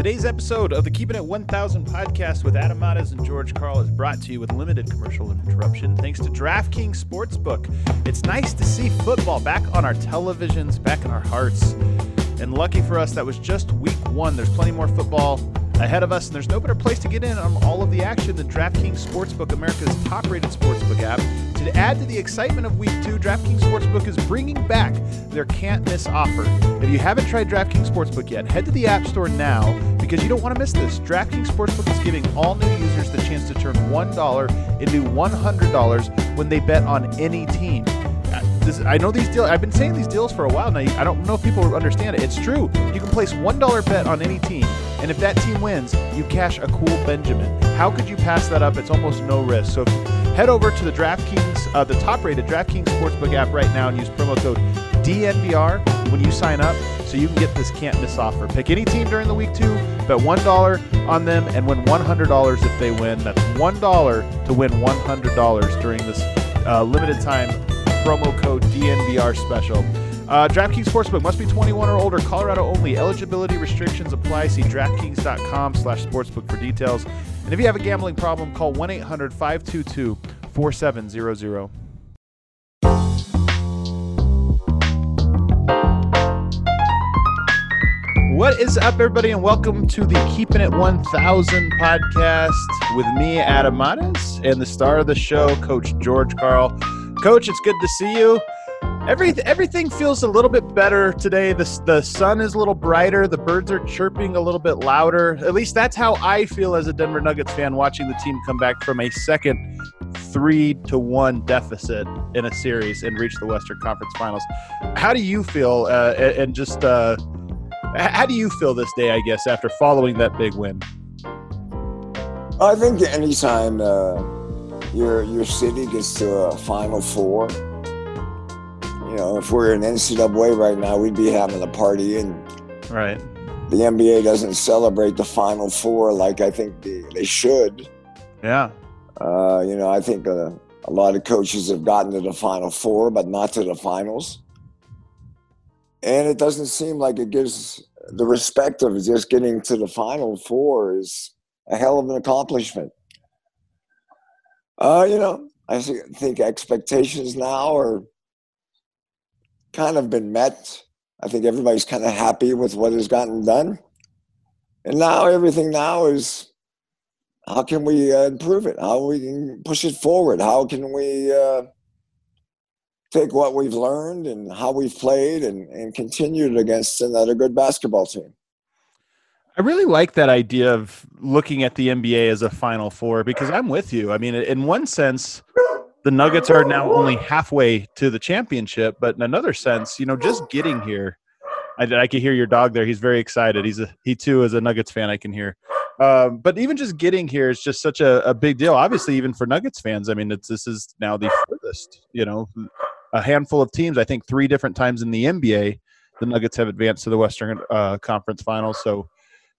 Today's episode of the Keeping It 1000 podcast with Adam Mares and George Karl is brought to you with limited commercial interruption thanks to DraftKings Sportsbook. It's nice to see football back on our televisions, back in our hearts. And lucky for us, that was just week one. There's plenty more football ahead of us, and there's no better place to get in on all of the action than DraftKings Sportsbook, America's top rated sportsbook app. To add to the excitement of week two, DraftKings Sportsbook is bringing back their can't miss offer. If you haven't tried DraftKings Sportsbook yet, head to the App Store now because you don't want to miss this. DraftKings Sportsbook is giving all new users the chance to turn $1 into $100 when they bet on any team. Uh, This, I know these deals. I've been saying these deals for a while now. I don't know if people understand it. It's true. You can place one dollar bet on any team, and if that team wins, you cash a cool Benjamin. How could you pass that up? It's almost no risk. So head over to the DraftKings, uh, the top-rated DraftKings Sportsbook app right now, and use promo code DNVR when you sign up, so you can get this can't miss offer. Pick any team during the week two, bet one dollar on them, and win one hundred dollars if they win. That's one dollar to win one hundred dollars during this uh, limited time promo code DNVR special. Uh, DraftKings Sportsbook must be 21 or older, Colorado only. Eligibility restrictions apply. See DraftKings.com slash sportsbook for details. And if you have a gambling problem, call 1-800-522-4700. What is up, everybody, and welcome to the Keeping It 1000 podcast with me, Adam Mares, and the star of the show, Coach George Karl. Coach, it's good to see you. Every, everything feels a little bit better today. The, the sun is a little brighter. The birds are chirping a little bit louder. At least that's how I feel as a Denver Nuggets fan watching the team come back from a second three to one deficit in a series and reach the Western Conference Finals. How do you feel? Uh, and and just uh, how do you feel this day? I guess after following that big win. I think anytime uh, your your city gets to a Final Four, you know, if we're in NCAA right now, we'd be having a party, and Right. the NBA doesn't celebrate the Final Four like I think they, they should. Yeah. Uh, you know, I think uh, a lot of coaches have gotten to the Final Four, but not to the finals. And it doesn't seem like it gives the respect of just getting to the Final Four is a hell of an accomplishment. Uh, you know, I think expectations now are kind of been met. I think everybody's kind of happy with what has gotten done. And now everything now is how can we uh, improve it? How we can push it forward? How can we uh, take what we've learned and how we've played and, and continue it against another good basketball team? I really like that idea of looking at the NBA as a Final Four because I'm with you. I mean, in one sense, the Nuggets are now only halfway to the championship, but in another sense, you know, just getting here, I, I can hear your dog there. He's very excited. He's a he too is a Nuggets fan. I can hear. Um, but even just getting here is just such a, a big deal. Obviously, even for Nuggets fans, I mean, this is now the furthest. You know, a handful of teams. I think three different times in the NBA, the Nuggets have advanced to the Western uh, Conference Finals. So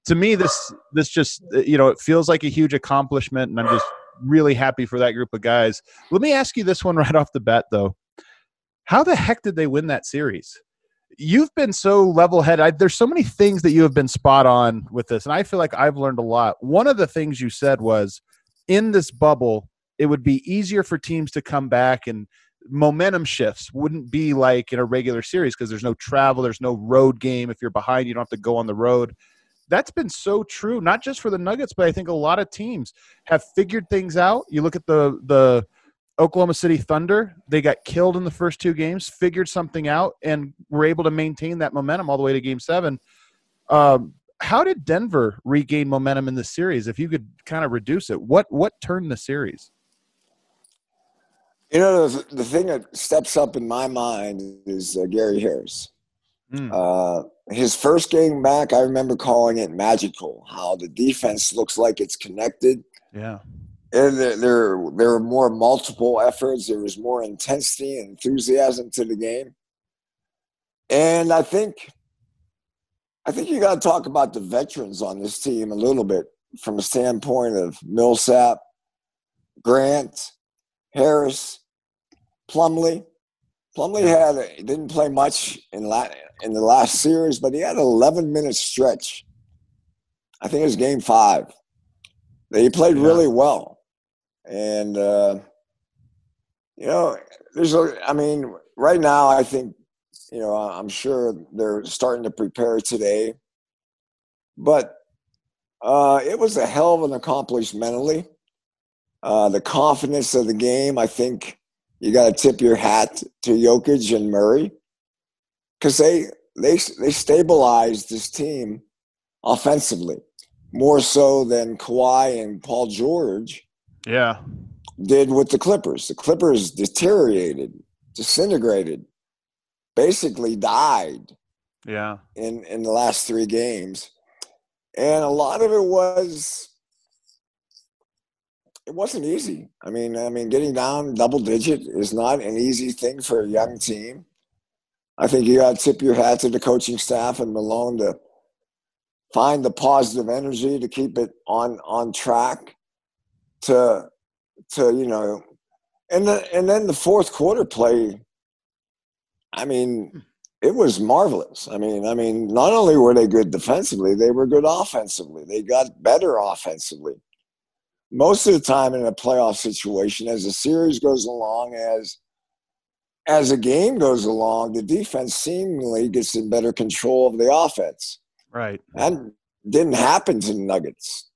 to me this this just you know it feels like a huge accomplishment and i'm just really happy for that group of guys. Let me ask you this one right off the bat though. How the heck did they win that series? You've been so level headed there's so many things that you have been spot on with this and i feel like i've learned a lot. One of the things you said was in this bubble it would be easier for teams to come back and momentum shifts wouldn't be like in a regular series because there's no travel there's no road game if you're behind you don't have to go on the road that's been so true, not just for the Nuggets, but I think a lot of teams have figured things out. You look at the the Oklahoma City Thunder; they got killed in the first two games, figured something out, and were able to maintain that momentum all the way to Game Seven. Um, how did Denver regain momentum in the series? If you could kind of reduce it, what what turned the series? You know, the, the thing that steps up in my mind is uh, Gary Harris. Mm. Uh, his first game back, I remember calling it magical. How the defense looks like it's connected, Yeah. and there there, there were more multiple efforts. There was more intensity and enthusiasm to the game, and I think, I think you got to talk about the veterans on this team a little bit from a standpoint of Millsap, Grant, Harris, Plumlee. Plumlee had a, didn't play much in la, in the last series, but he had an 11 minute stretch. I think it was game five. He played Yeah. really well, and uh, you know, there's a. I mean, right now, I think you know, I'm sure they're starting to prepare today, but uh, it was a hell of an accomplishment mentally. Uh, the confidence of the game, I think you got to tip your hat to Jokic and Murray because they they they stabilized this team offensively more so than Kawhi and Paul George Yeah. did with the Clippers. The Clippers deteriorated, disintegrated, basically died Yeah. in in the last three games, and a lot of it was it wasn't easy. I mean, I mean, getting down double digit is not an easy thing for a young team. I think you got to tip your hat to the coaching staff and Malone to find the positive energy to keep it on on track. To to you know, and the, and then the fourth quarter play. I mean, it was marvelous. I mean, I mean, not only were they good defensively, they were good offensively. They got better offensively. Most of the time in a playoff situation, as the series goes along, as as a game goes along, the defense seemingly gets in better control of the offense. Right. That didn't happen to the Nuggets.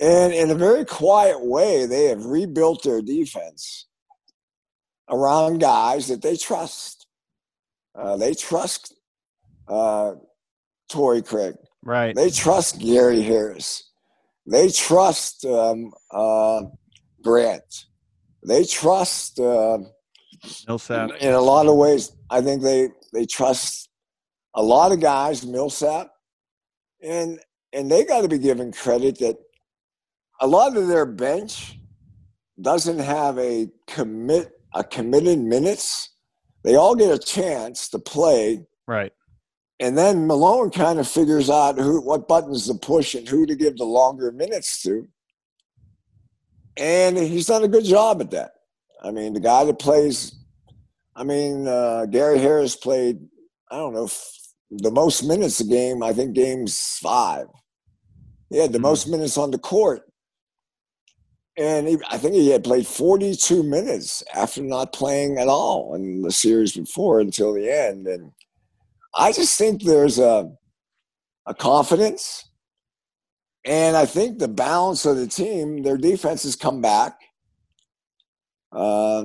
And in a very quiet way, they have rebuilt their defense around guys that they trust. Uh, they trust uh, Torrey Craig. Right. They trust Gary Harris. They trust um, uh, Grant. They trust, uh, Millsap. in a lot of ways, I think they, they trust a lot of guys, Millsap, and and they got to be given credit that a lot of their bench doesn't have a commit a committed minutes. They all get a chance to play Right. And then Malone kind of figures out who what buttons to push and who to give the longer minutes to. And he's done a good job at that. I mean, the guy that plays, I mean, uh, Gary Harris played, I don't know, f- the most minutes a game, I think games five. He had the Mhm. most minutes on the court. And he, I think he had played 42 minutes after not playing at all in the series before until the end. And I just think there's a a confidence, and I think the balance of the team, their defense has come back, uh,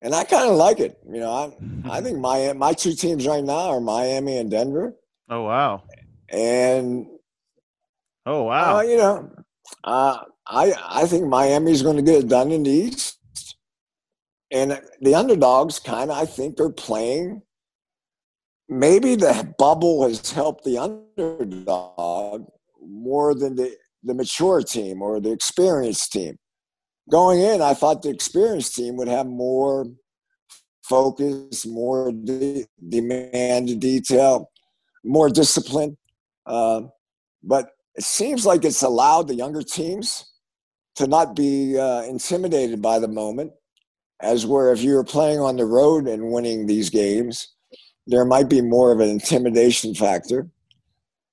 and I kind of like it. You know, I I think my my two teams right now are Miami and Denver, Oh wow. and Oh wow. uh, you know, uh, I I think Miami's going to get it done in the East, and the underdogs kind of I think are playing. Maybe the bubble has helped the underdog more than the the mature team or the experienced team. Going in, I thought the experienced team would have more focus, more de- demand, detail, more discipline. Uh, but it seems like it's allowed the younger teams to not be uh, intimidated by the moment, as where if you're playing on the road and winning these games, there might be more of an intimidation factor.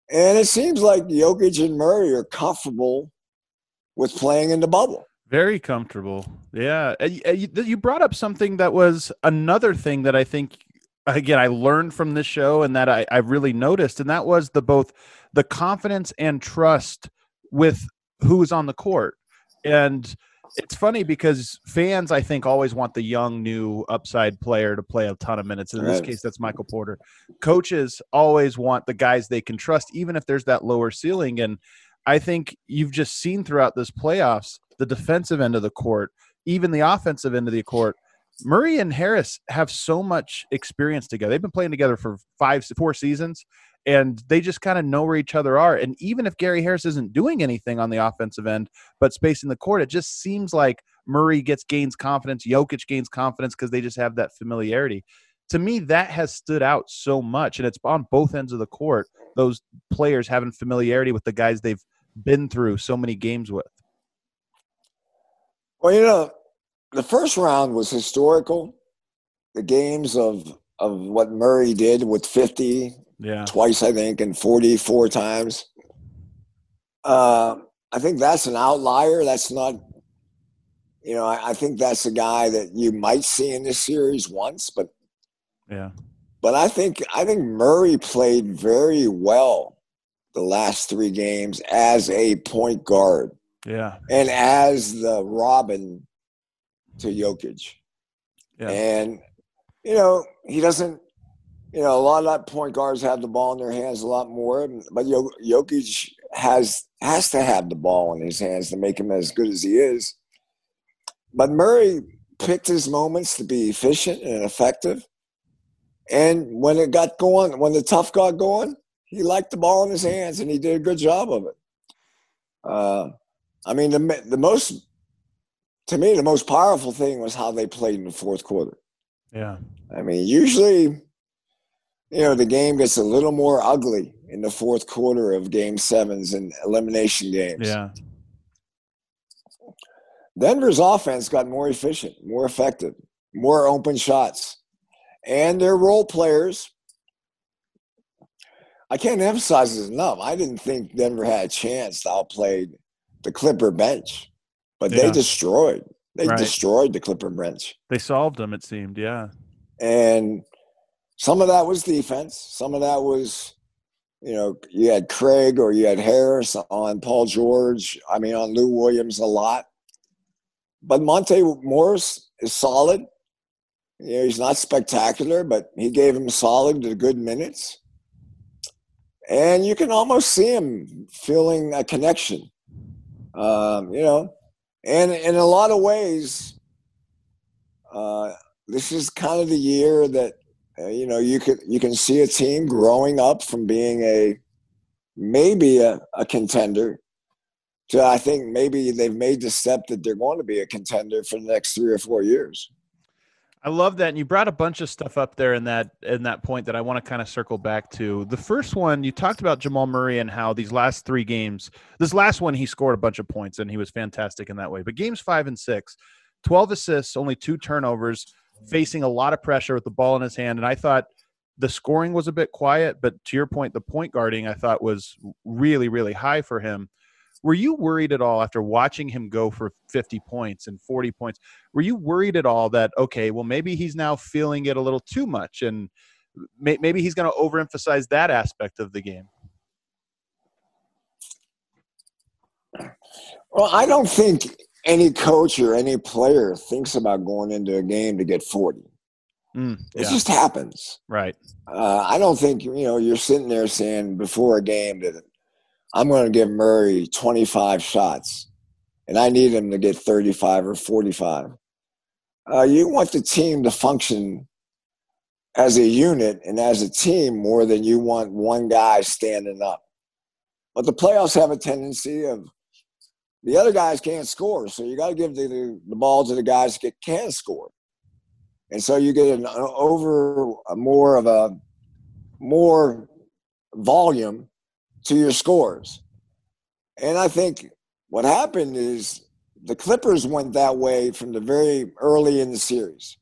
And it seems like Jokic and Murray are comfortable with playing in the bubble. Very comfortable. Yeah. Uh, and uh, you you brought up something that was another thing that I think again I learned from this show and that I, I really noticed, and that was the both the confidence and trust with who's on the court. And it's funny because fans, I think, always want the young, new upside player to play a ton of minutes. And in this case, that's Michael Porter. Coaches always want the guys they can trust, even if there's that lower ceiling. And I think you've just seen throughout this playoffs the defensive end of the court, even the offensive end of the court, Murray and Harris have so much experience together. They've been playing together for five, four seasons, and they just kind of know where each other are. And even if Gary Harris isn't doing anything on the offensive end, but spacing the court, it just seems like Murray gets gains confidence, Jokic gains confidence because they just have that familiarity. To me, that has stood out so much, and it's on both ends of the court. Those players having familiarity with the guys they've been through so many games with. Well, you know, the first round was historical. The games of of what Murray did with 50 Yeah. twice, I think, and 44 times. Uh, I think that's an outlier. That's not, you know, I, I think that's a guy that you might see in this series once, but Yeah. but I think I think Murray played very well the last three games as a point guard Yeah. and as the Robin to Jokic. Yeah. And you know, he doesn't. You know, a lot of that point guards have the ball in their hands a lot more, but Jo- Jokic has has to have the ball in his hands to make him as good as he is. But Murray picked his moments to be efficient and effective. And when it got going, when the tough got going, he liked the ball in his hands, and he did a good job of it. Uh, I mean, the the most to me, the most powerful thing was how they played in the fourth quarter. Yeah. I mean, usually, you know, the game gets a little more ugly in the fourth quarter of game sevens and elimination games. Yeah. Denver's offense got more efficient, more effective, more open shots. And their role players, I can't emphasize this enough. I didn't think Denver had a chance to outplay the Clipper bench, but Yeah. they destroyed. They Right. destroyed the Clipper bench. They solved them, it seemed. Yeah. And some of that was defense. Some of that was, you know, you had Craig or you had Harris on Paul George. I mean, on Lou Williams a lot. But Monte Morris is solid. You know, he's not spectacular, but he gave him solid to good minutes. And you can almost see him feeling a connection. Um, you know, and in a lot of ways, uh, this is kind of the year that uh, you know you could you can see a team growing up from being a maybe a, a contender to I think maybe they've made the step that they're going to be a contender for the next three or four years. I love that, and you brought a bunch of stuff up there in that in that point that I want to kind of circle back to. The first one you talked about Jamal Murray and how these last three games, this last one he scored a bunch of points and he was fantastic in that way. But games five and six, 12 assists, only two turnovers, facing a lot of pressure with the ball in his hand. And I thought the scoring was a bit quiet, but to your point, the point guarding I thought was really really high for him. Were you worried at all after watching him go for 50 points and 40 points? Were you worried at all that okay, well maybe he's now feeling it a little too much and may, maybe he's going to overemphasize that aspect of the game? Well, I don't think any coach or any player thinks about going into a game to get 40. Mm, It just happens. right. Uh, I don't think you know you're sitting there saying before a game that I'm going to give Murray 25 shots, and I need him to get 35 or 45. Uh, you want the team to function as a unit and as a team more than you want one guy standing up. But the playoffs have a tendency of the other guys can't score, so you got to give the, the, the ball to the guys that can score and so you get an over more of a more volume to your scores and i think what happened is the clippers went that way from the very early in the series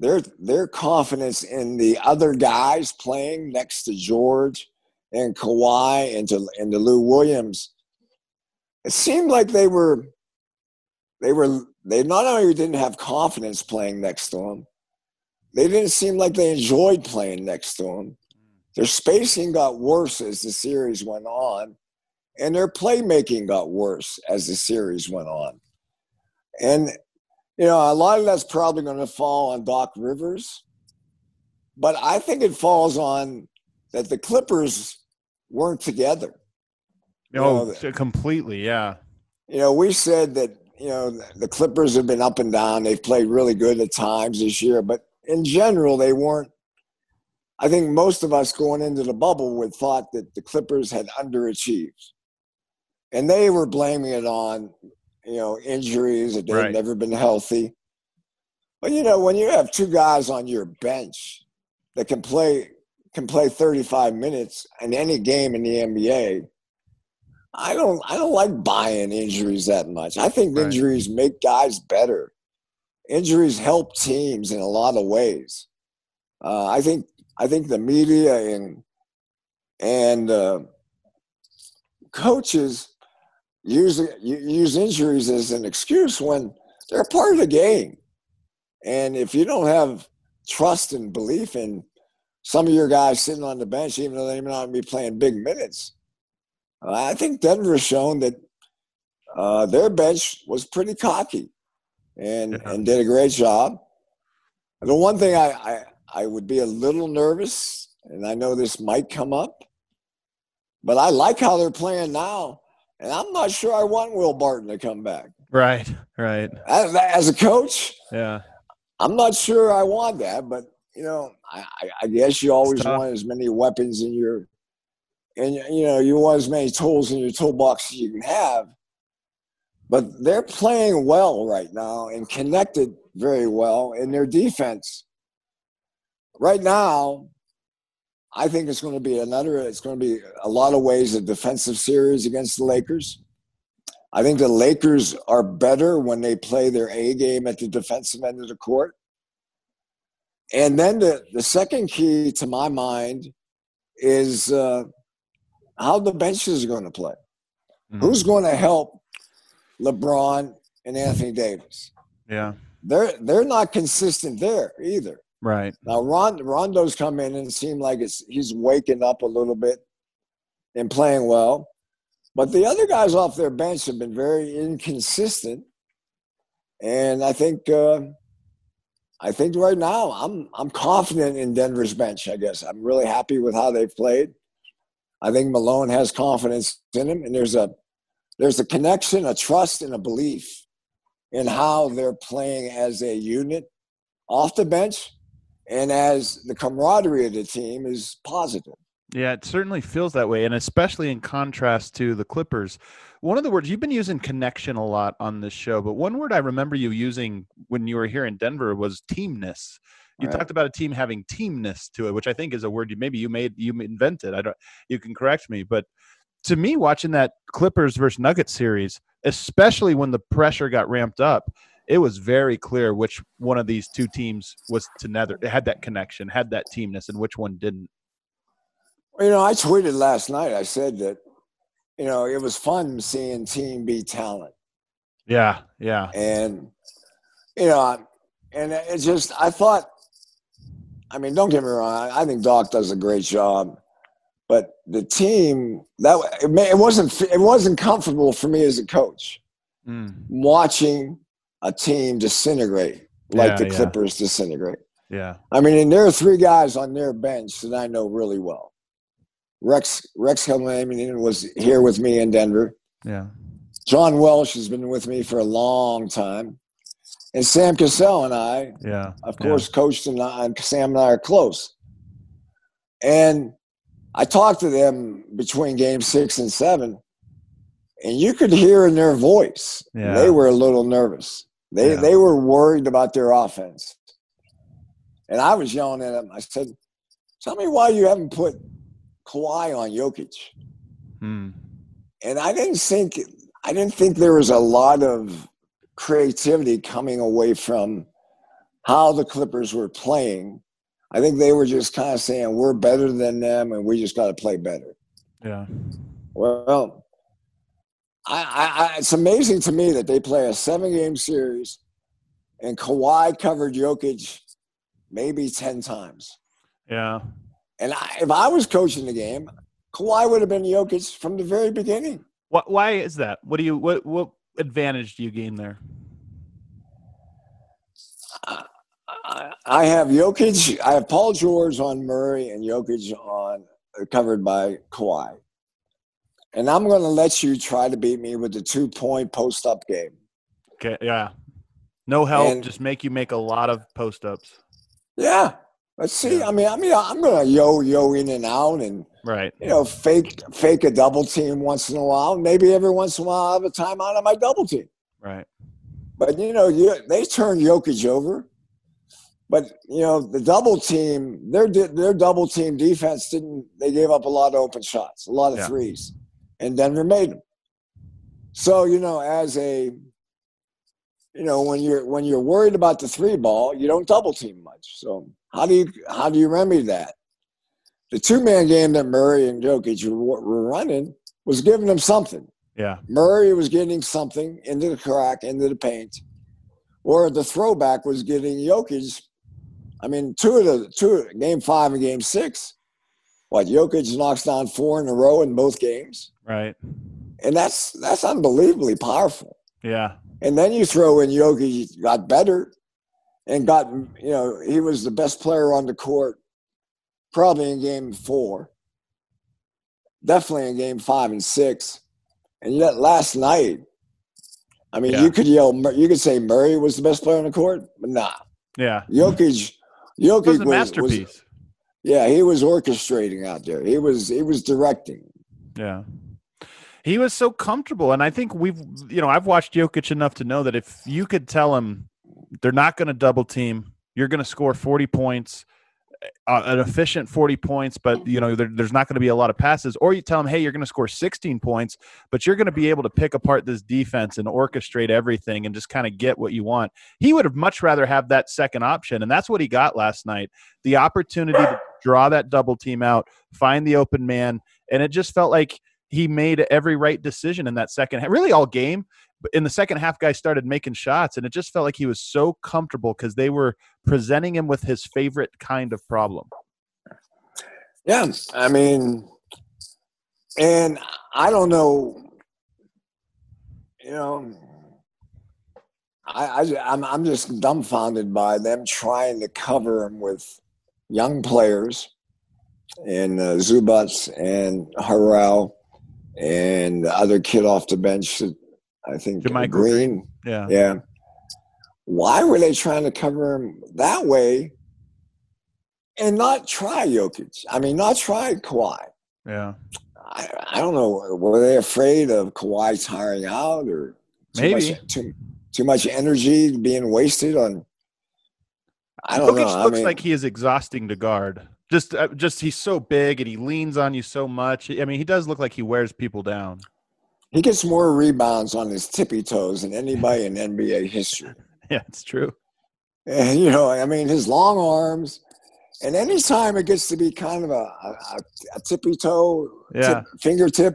their their confidence in the other guys playing next to george and Kawhi and to and to Lou Williams it seemed like they were they were they not only didn't have confidence playing next to him, they didn't seem like they enjoyed playing next to him. Their spacing got worse as the series went on, and their playmaking got worse as the series went on. And you know, a lot of that's probably going to fall on Doc Rivers, but I think it falls on that the Clippers weren't together. Oh, know, completely. Yeah. You know, we said that you know, the Clippers have been up and down. They've played really good at times this year, but in general, they weren't. I think most of us going into the bubble would thought that the Clippers had underachieved, and they were blaming it on, you know, injuries that they've Right. never been healthy. But you know, when you have two guys on your bench that can play can play 35 minutes in any game in the NBA, I don't I don't like buying injuries that much. I think Right. injuries make guys better. Injuries help teams in a lot of ways. Uh, I think I think the media and and uh, coaches use use injuries as an excuse when they're part of the game. And if you don't have trust and belief in some of your guys sitting on the bench, even though they may not be playing big minutes, uh, I think Denver's shown that uh, their bench was pretty cocky and Yeah. and did a great job. The one thing I, I I would be a little nervous, and I know this might come up, but I like how they're playing now, and I'm not sure I want Will Barton to come back. Right, right. As, as a coach, Yeah. I'm not sure I want that, but you know, I, I, guess you always want as many weapons in your, and you know, you want as many tools in your toolbox as you can have. But they're playing well right now and connected very well in their defense. Right now, I think it's going to be another. It's going to be a lot of ways a defensive series against the Lakers. I think the Lakers are better when they play their A game at the defensive end of the court. And then the, the second key to my mind is uh, how the benches are going to play. Mhm. Who's going to help LeBron and Anthony Davis? Yeah. They're they're not consistent there either. Right. Now Ron, Rondo's come in and seemed like it's he's waking up a little bit and playing well. But the other guys off their bench have been very inconsistent. And I think uh, I think right now I'm I'm confident in Denver's bench, I guess. I'm really happy with how they've played. I think Malone has confidence in him and there's a there's a connection, a trust, and a belief in how they're playing as a unit off the bench and as the camaraderie of the team is positive. Yeah, it certainly feels that way, and especially in contrast to the Clippers. One of the words you've been using connection a lot on this show, but one word I remember you using when you were here in Denver was teamness. You Right. talked about a team having teamness to it, which I think is a word you maybe you made you invented. I don't. You can correct me, but to me, watching that Clippers versus Nuggets series, especially when the pressure got ramped up, it was very clear which one of these two teams was to nether it had that connection, had that teamness, and which one didn't. You know, I tweeted last night, I said that, you know, it was fun seeing team beat talent. Yeah, yeah. And, you know, and it just, I thought, I mean, don't get me wrong, I think Doc does a great job. But the team that it, it wasn't it wasn't comfortable for me as a coach Mm, watching a team disintegrate like Yeah, the yeah. Clippers disintegrate. yeah. I mean, and there are three guys on their bench that I know really well. Rex Rex Hellman was here with me in Denver. Yeah. John Welsh has been with me for a long time, and Sam Cassell and I, Yeah. of yeah. course, coached and, I, and Sam and I are close. And I talked to them between game six and seven, and you could hear in their voice Yeah. they were a little nervous. They Yeah. they were worried about their offense. And I was yelling at them. I said, "Tell me why you haven't put Kawhi on Jokic." Mm, And I didn't think I didn't think there was a lot of creativity coming away from how the Clippers were playing. I think they were just kind of saying we're better than them and we just got to play better. yeah. Well, I, I, it's amazing to me that they play a seven game series and Kawhi covered Jokic maybe 10 times. Yeah. And I, if I was coaching the game, Kawhi would have been Jokic from the very beginning. What? Why is that? What do you? What? What advantage do you gain there? I I have Jokic, I have Paul George on Murray and Jokic on covered by Kawhi. And I'm going to let you try to beat me with the two point post up game. Okay, yeah. No help, And- just make you make a lot of post ups. Yeah. Let's see. Yeah. I mean, I mean, I'm gonna yo yo in and out, and Right. you know, fake fake a double team once in a while. Maybe every once in a while, I have a timeout on my double team. Right. But you know, you, they turned Jokic over. But you know, the double team, their their double team defense didn't. They gave up a lot of open shots, a lot of Yeah. threes, and Denver made them. So you know, as a you know, when you're when you're worried about the three ball, you don't double team much. So how do you how do you remedy that? The two man game that Murray and Jokic were, were running was giving them something. Yeah. Murray was getting something into the crack, into the paint, or the throwback was getting Jokic. I mean, two of the two game five and game six. What Jokic knocks down four in a row in both games, Right. and that's that's unbelievably powerful. Yeah. And then you throw in Jokic got better, and got you know he was the best player on the court, probably in game four, definitely in game five and six, and yet last night, I mean, Yeah. you could yell, you could say Murray was the best player on the court, but nah, Yeah. Jokic, was Jokic a was, was masterpiece. yeah, he was orchestrating out there. He was he was directing. Yeah. He was so comfortable. And I think we've, you know, I've watched Jokic enough to know that if you could tell him they're not going to double team, you're going to score 40 points, uh, an efficient 40 points, but, you know, there, there's not going to be a lot of passes. Or you tell him, hey, you're going to score 16 points, but you're going to be able to pick apart this defense and orchestrate everything and just kind of get what you want. He would have much rather have that second option. And that's what he got last night the opportunity to draw that double team out, find the open man. And it just felt like he made every right decision in that second half, really all game. But in the second half, guys started making shots, and it just felt like he was so comfortable because they were presenting him with his favorite kind of problem. Yeah, I mean, and I don't know, you know, I, I I'm I'm just dumbfounded by them trying to cover him with young players and uh, Zubac and Harrell and the other kid off the bench. I think Green. Yeah. Yeah. Why were they trying to cover him that way and not try Jokic? I mean, not try Kawhi. Yeah. I, I don't know. Were they afraid of Kawhi tiring out or too Maybe. much, too, too much energy being wasted on? I don't Jokic know. I looks mean, like he is exhausting to guard. Just, uh, just he's so big and he leans on you so much. I mean, he does look like he wears people down. he gets more rebounds on his tippy toes than anybody in NBA history. Yeah, it's true. And you know, I mean, his long arms, and anytime it gets to be kind of a, a, a tippy toe, Yeah. tip, fingertip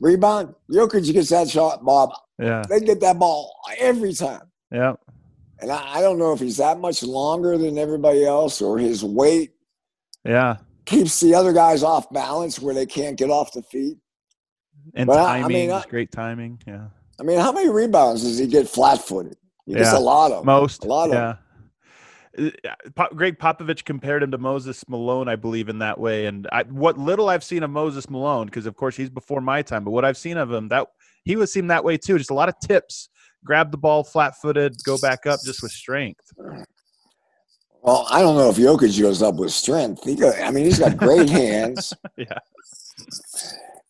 rebound, Jokic gets that shot, Bob. Yeah. They get that ball every time. Yeah. And I, I don't know if he's that much longer than everybody else or his weight Yeah. keeps the other guys off balance where they can't get off the feet. And But I- I timing, mean, I- great timing. Yeah. I mean, how many rebounds does he get flat footed? He gets Yeah. a lot of. Most. A lot of yeah. Uh, Gregg Popovich compared him to Moses Malone, I believe, in that way. And I, what little I've seen of Moses Malone, because of course he's before my time, but what I've seen of him, that he was seen that way too. Just a lot of tips, grab the ball flat-footed, go back up, just with strength. Well, I don't know if Jokic goes up with strength. He I mean, he's got great hands. Yeah.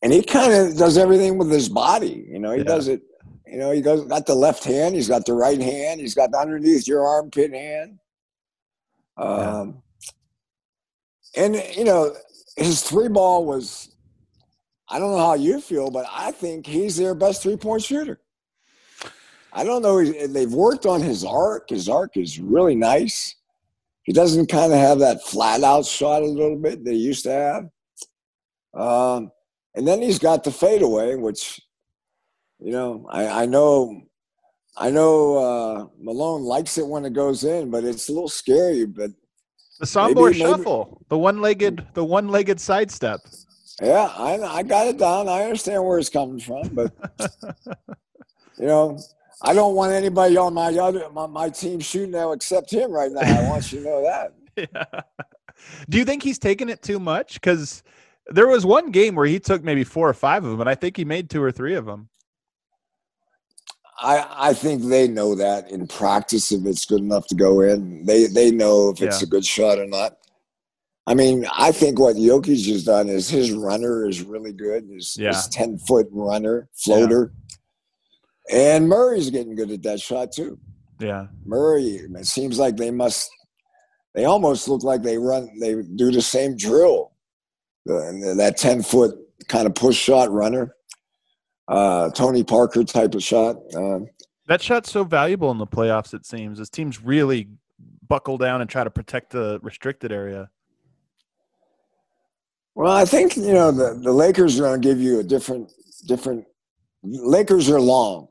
And he kind of does everything with his body. You know, he Yeah. does it. You know, he goes got the left hand. He's got the right hand. He's got the underneath your armpit hand. Um, and you know, his three ball was. I don't know how you feel, but I think he's their best three point shooter. I don't know. They've worked on his arc. His arc is really nice. He doesn't kind of have that flat out shot a little bit they used to have. Um, and then he's got the fadeaway, which, you know, I, I know, I know uh, Malone likes it when it goes in, but it's a little scary. But The Sombor Maybe- maybe- shuffle, the one-legged, the one-legged sidestep. yeah, I, I got it down. I understand where it's coming from, but you know, I don't want anybody on my other my, my team shooting now except him right now. I want you to know that. Yeah. Do you think he's taking it too much? Because there was one game where he took maybe four or five of them, and I think he made two or three of them. I I think they know that in practice if it's good enough to go in. They they know if it's Yeah. a good shot or not. I mean, I think what Jokic has done is his runner is really good. His, Yeah. his ten foot runner floater, and Murray's getting good at that shot too. Yeah. Murray, it seems like they must. They almost look like they run. They do the same drill. That ten foot kind of push shot runner, uh, Tony Parker type of shot. Uh, That shot's so valuable in the playoffs, it seems, as teams really buckle down and try to protect the restricted area. well, I think you know the, the Lakers are going to give you a different different. Lakers are long.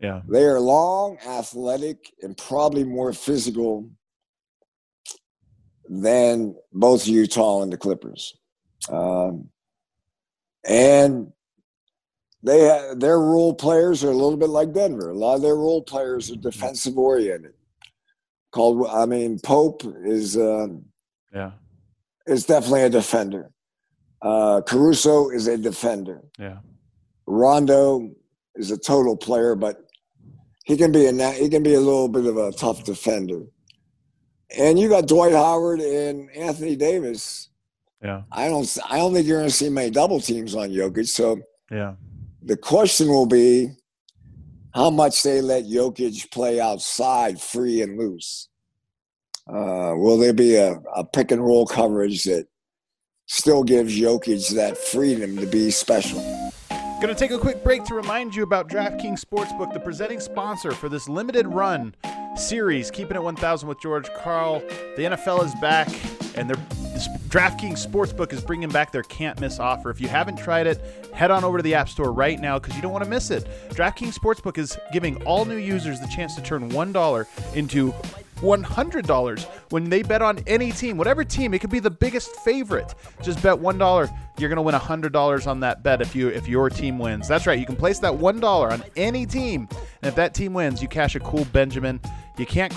Yeah. They are long, athletic, and probably more physical than both Utah and the Clippers. Um, and they ha- their role players are a little bit like Denver. A lot of their role players are defensive oriented. Called, I mean, Pope is um, Yeah. is definitely a defender. Uh, Caruso is a defender. Yeah. Rondo is a total player, but he can be a he can be a little bit of a tough defender. And you got Dwight Howard and Anthony Davis. Yeah. I don't I don't think you're going to see many double teams on Jokic. So Yeah. the question will be how much they let Jokic play outside free and loose. Uh, will there be a, a pick and roll coverage that still gives Jokic that freedom to be special? Going to take a quick break to remind you about DraftKings Sportsbook, the presenting sponsor for this limited run series, Keeping It 1000 with George Karl. The NFL is back, and this DraftKings Sportsbook is bringing back their can't miss offer. If you haven't tried it, head on over to the App Store right now because you don't want to miss it. DraftKings Sportsbook is giving all new users the chance to turn $1 into $100 when they bet on any team, whatever team. It could be the biggest favorite. Just bet $1. You're going to win $100 on that bet if you if your team wins. That's right. You can place that $1 on any team. And if that team wins, you cash a cool Benjamin. You can't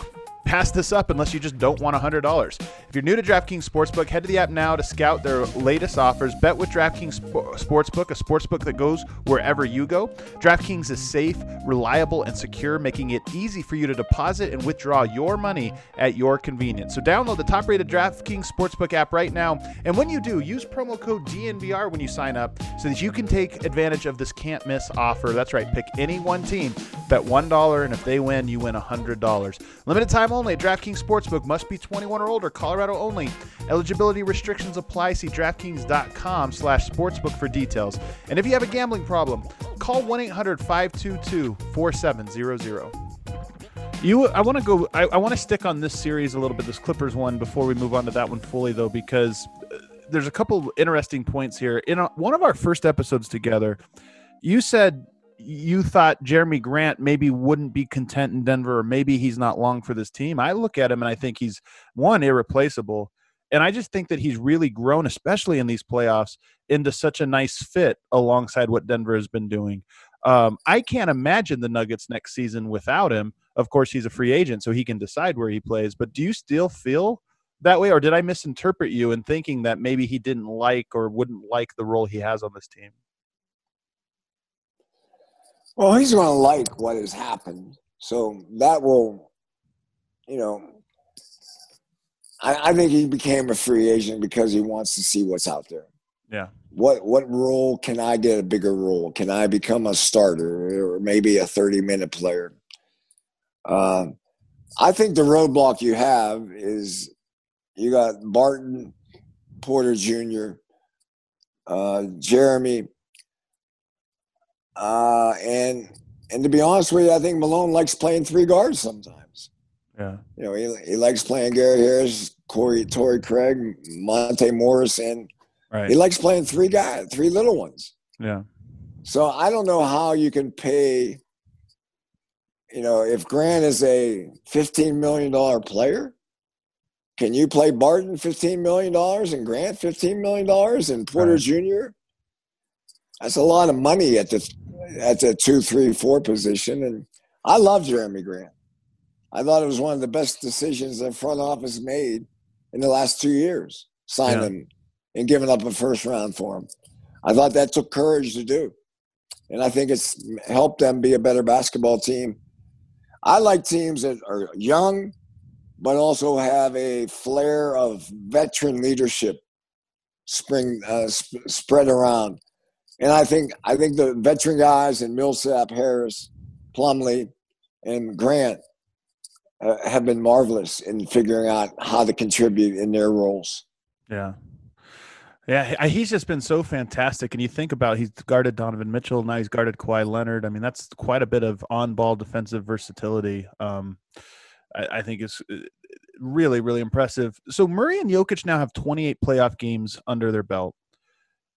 pass this up unless you just don't want $100. If you're new to DraftKings Sportsbook, head to the app now to scout their latest offers. Bet with DraftKings Sportsbook, a sportsbook that goes wherever you go. DraftKings is safe, reliable, and secure, making it easy for you to deposit and withdraw your money at your convenience. So download the top-rated DraftKings Sportsbook app right now, and when you do, use promo code DNVR when you sign up so that you can take advantage of this can't-miss offer. That's right, pick any one team, bet $1, and if they win, you win $100. Limited time only DraftKings Sportsbook. Must be 21 or older. Colorado only. Eligibility restrictions apply. See DraftKings.com slash sportsbook for details. And if you have a gambling problem, call 1-800-522-4700. You, I want to go. I, I want to stick on this series a little bit, this Clippers one, before we move on to that one fully, though, because uh, there's a couple interesting points here. In a, one of our first episodes together, you said you thought Jerami Grant maybe wouldn't be content in Denver, or maybe he's not long for this team. I look at him and I think he's one irreplaceable, and I just think that he's really grown, especially in these playoffs, into such a nice fit alongside what Denver has been doing. Um, I can't imagine the Nuggets next season without him. Of course, he's a free agent, so he can decide where he plays. But do you still feel that way, or did I misinterpret you in thinking that maybe he didn't like or wouldn't like the role he has on this team? Well, he's going to like what has happened. So that will, you know, I, I think he became a free agent because he wants to see what's out there. Yeah. What what role can I get a bigger role? Can I become a starter or maybe a thirty minute player? Um, I think the roadblock you have is you got Barton, Porter Jr., uh, Jeremy, uh, and and to be honest with you, I think Malone likes playing three guards sometimes. Yeah. You know, he, he likes playing Gary Harris, Corey, Torrey Craig, Monte Morris, and Right. he likes playing three guys, three little ones. Yeah. So I don't know how you can pay. You know, if Grant is a fifteen million dollar player, can you play Barton fifteen million dollars and Grant fifteen million dollars and Porter Right. Jr. That's a lot of money at the at the two, three, four position. And I love Jerami Grant. I thought it was one of the best decisions the front office made in the last two years, signing Yeah. him and giving up a first round for him. I thought that took courage to do. and I think it's helped them be a better basketball team. I like teams that are young, but also have a flair of veteran leadership spring uh, sp- spread around. And I think I think the veteran guys in Millsap, Harris, Plumlee, and Grant uh, have been marvelous in figuring out how to contribute in their roles. Yeah. Yeah, he's just been so fantastic. And you think about he's guarded Donovan Mitchell, now he's guarded Kawhi Leonard. I mean, that's quite a bit of on-ball defensive versatility. Um, I, I think is uh, really, really impressive. So Murray and Jokic now have 28 playoff games under their belt.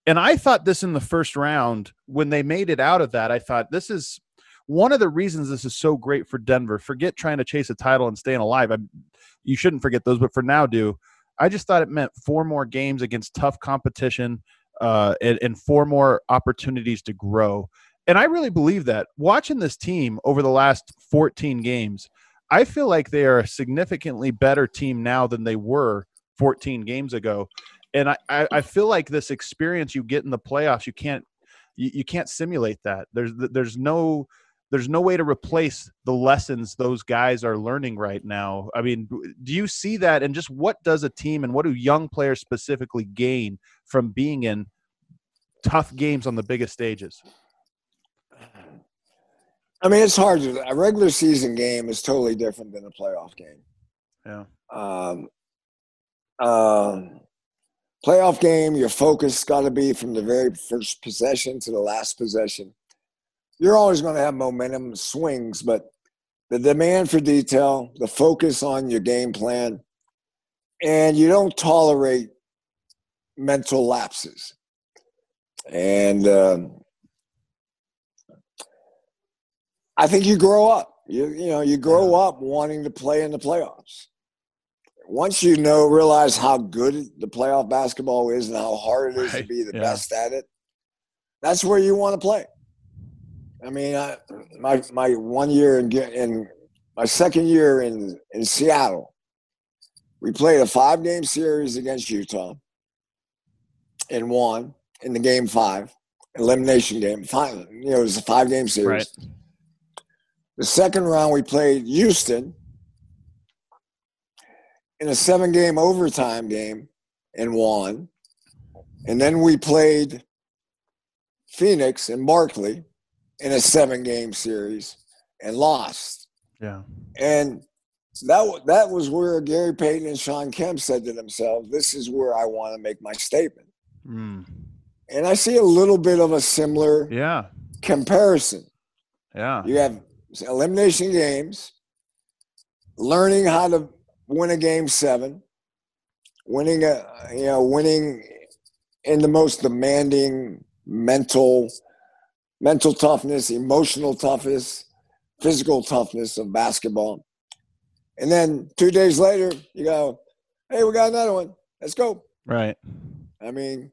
And I thought this in the first round when they made it out of that. I thought this is one of the reasons this is so great for Denver. Forget trying to chase a title and staying alive. I, you shouldn't forget those, but for now, do I just thought it meant four more games against tough competition uh, and, and four more opportunities to grow. And I really believe that watching this team over the last 14 games, I feel like they are a significantly better team now than they were 14 games ago. And I, I, I feel like this experience you get in the playoffs, you can't you, you can't simulate that. There's there's no there's no way to replace the lessons those guys are learning right now. I mean, do you see that? And just what does a team and what do young players specifically gain from being in tough games on the biggest stages? I mean, it's hard to. A regular season game is totally different than a playoff game. Yeah. Um, um, playoff game, your focus got to be from the very first possession to the last possession you're always going to have momentum swings, but the demand for detail, the focus on your game plan, and you don't tolerate mental lapses. And um, I think you grow up. You you know you grow up wanting to play in the playoffs. Once you know realize how good the playoff basketball is and how hard it is right. to be the yeah. best at it, that's where you want to play. I mean, I, my my one year in in my second year in in Seattle, we played a five game series against Utah and won in the game five elimination game. Five, you know, it was a five game series. Right. The second round, we played Houston in a seven game overtime game and won. And then we played Phoenix and Barkley in a seven game series and lost. Yeah. And that that was where Gary Payton and Sean Kemp said to themselves, "This is where I want to make my statement." Mm. And I see a little bit of a similar yeah comparison. Yeah. You have elimination games, learning how to win a game seven, winning a you know winning in the most demanding mental mental toughness, emotional toughness, physical toughness of basketball. And then two days later, you go, hey, we got another one. Let's go. Right. I mean,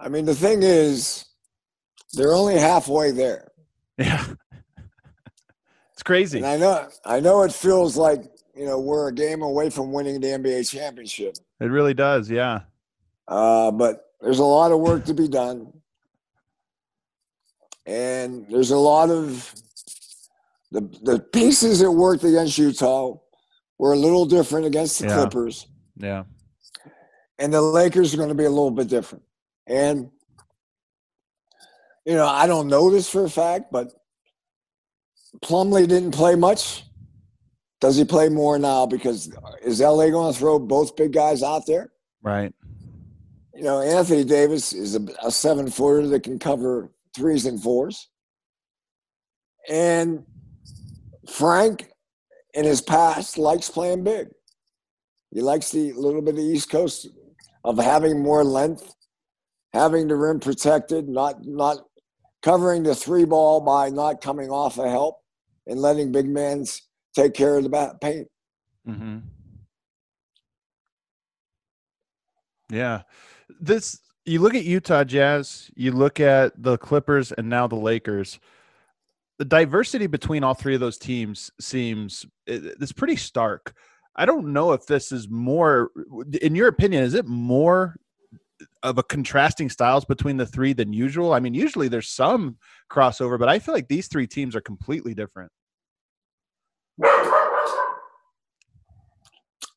I mean, the thing is, they're only halfway there. Yeah. it's crazy. And I know, I know it feels like, you know, we're a game away from winning the NBA championship. It really does. Yeah. Uh, but there's a lot of work to be done. And there's a lot of the the pieces that worked against Utah were a little different against the yeah. Clippers. Yeah. And the Lakers are going to be a little bit different. And you know, I don't know this for a fact, but Plumlee didn't play much. Does he play more now? Because is LA going to throw both big guys out there? Right. You know, Anthony Davis is a, a seven footer that can cover threes and fours. And Frank, in his past, likes playing big. He likes the little bit of the East Coast of having more length, having the rim protected, not not covering the three ball by not coming off a help and letting big men take care of the back paint. Mm-hmm. Yeah, this you look at Utah Jazz, you look at the Clippers, and now the Lakers. The diversity between all three of those teams seems it's pretty stark. I don't know if this is more, in your opinion, is it more of a contrasting styles between the three than usual. I mean, usually there's some crossover, but I feel like these three teams are completely different.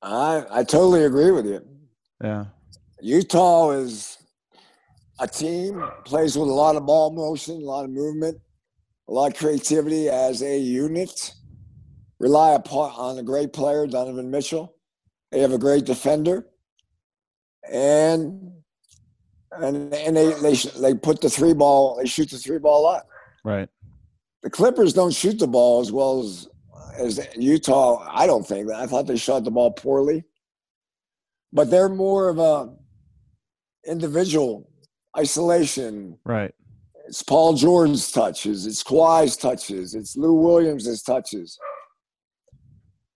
I I totally agree with you. Yeah. Utah is a team plays with a lot of ball motion, a lot of movement, a lot of creativity as a unit. Rely upon on a great player, Donovan Mitchell. They have a great defender, and and and they they they put the three ball. They shoot the three ball a lot. Right. The Clippers don't shoot the ball as well as as Utah. I don't think. That I thought they shot the ball poorly, but they're more of a individual isolation. Right. It's Paul George's touches. It's Kawhi's touches. It's Lou Williams' touches.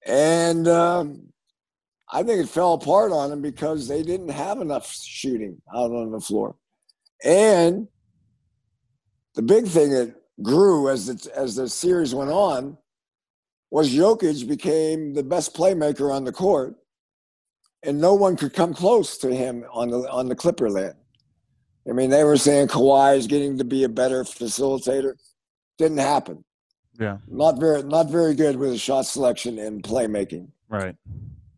And um, I think it fell apart on them because they didn't have enough shooting out on the floor. And the big thing that grew as the, as the series went on was Jokic became the best playmaker on the court, and no one could come close to him on the on the Clipper land. I mean, they were saying Kawhi is getting to be a better facilitator. Didn't happen. Yeah. Not very not very good with his shot selection and playmaking. Right.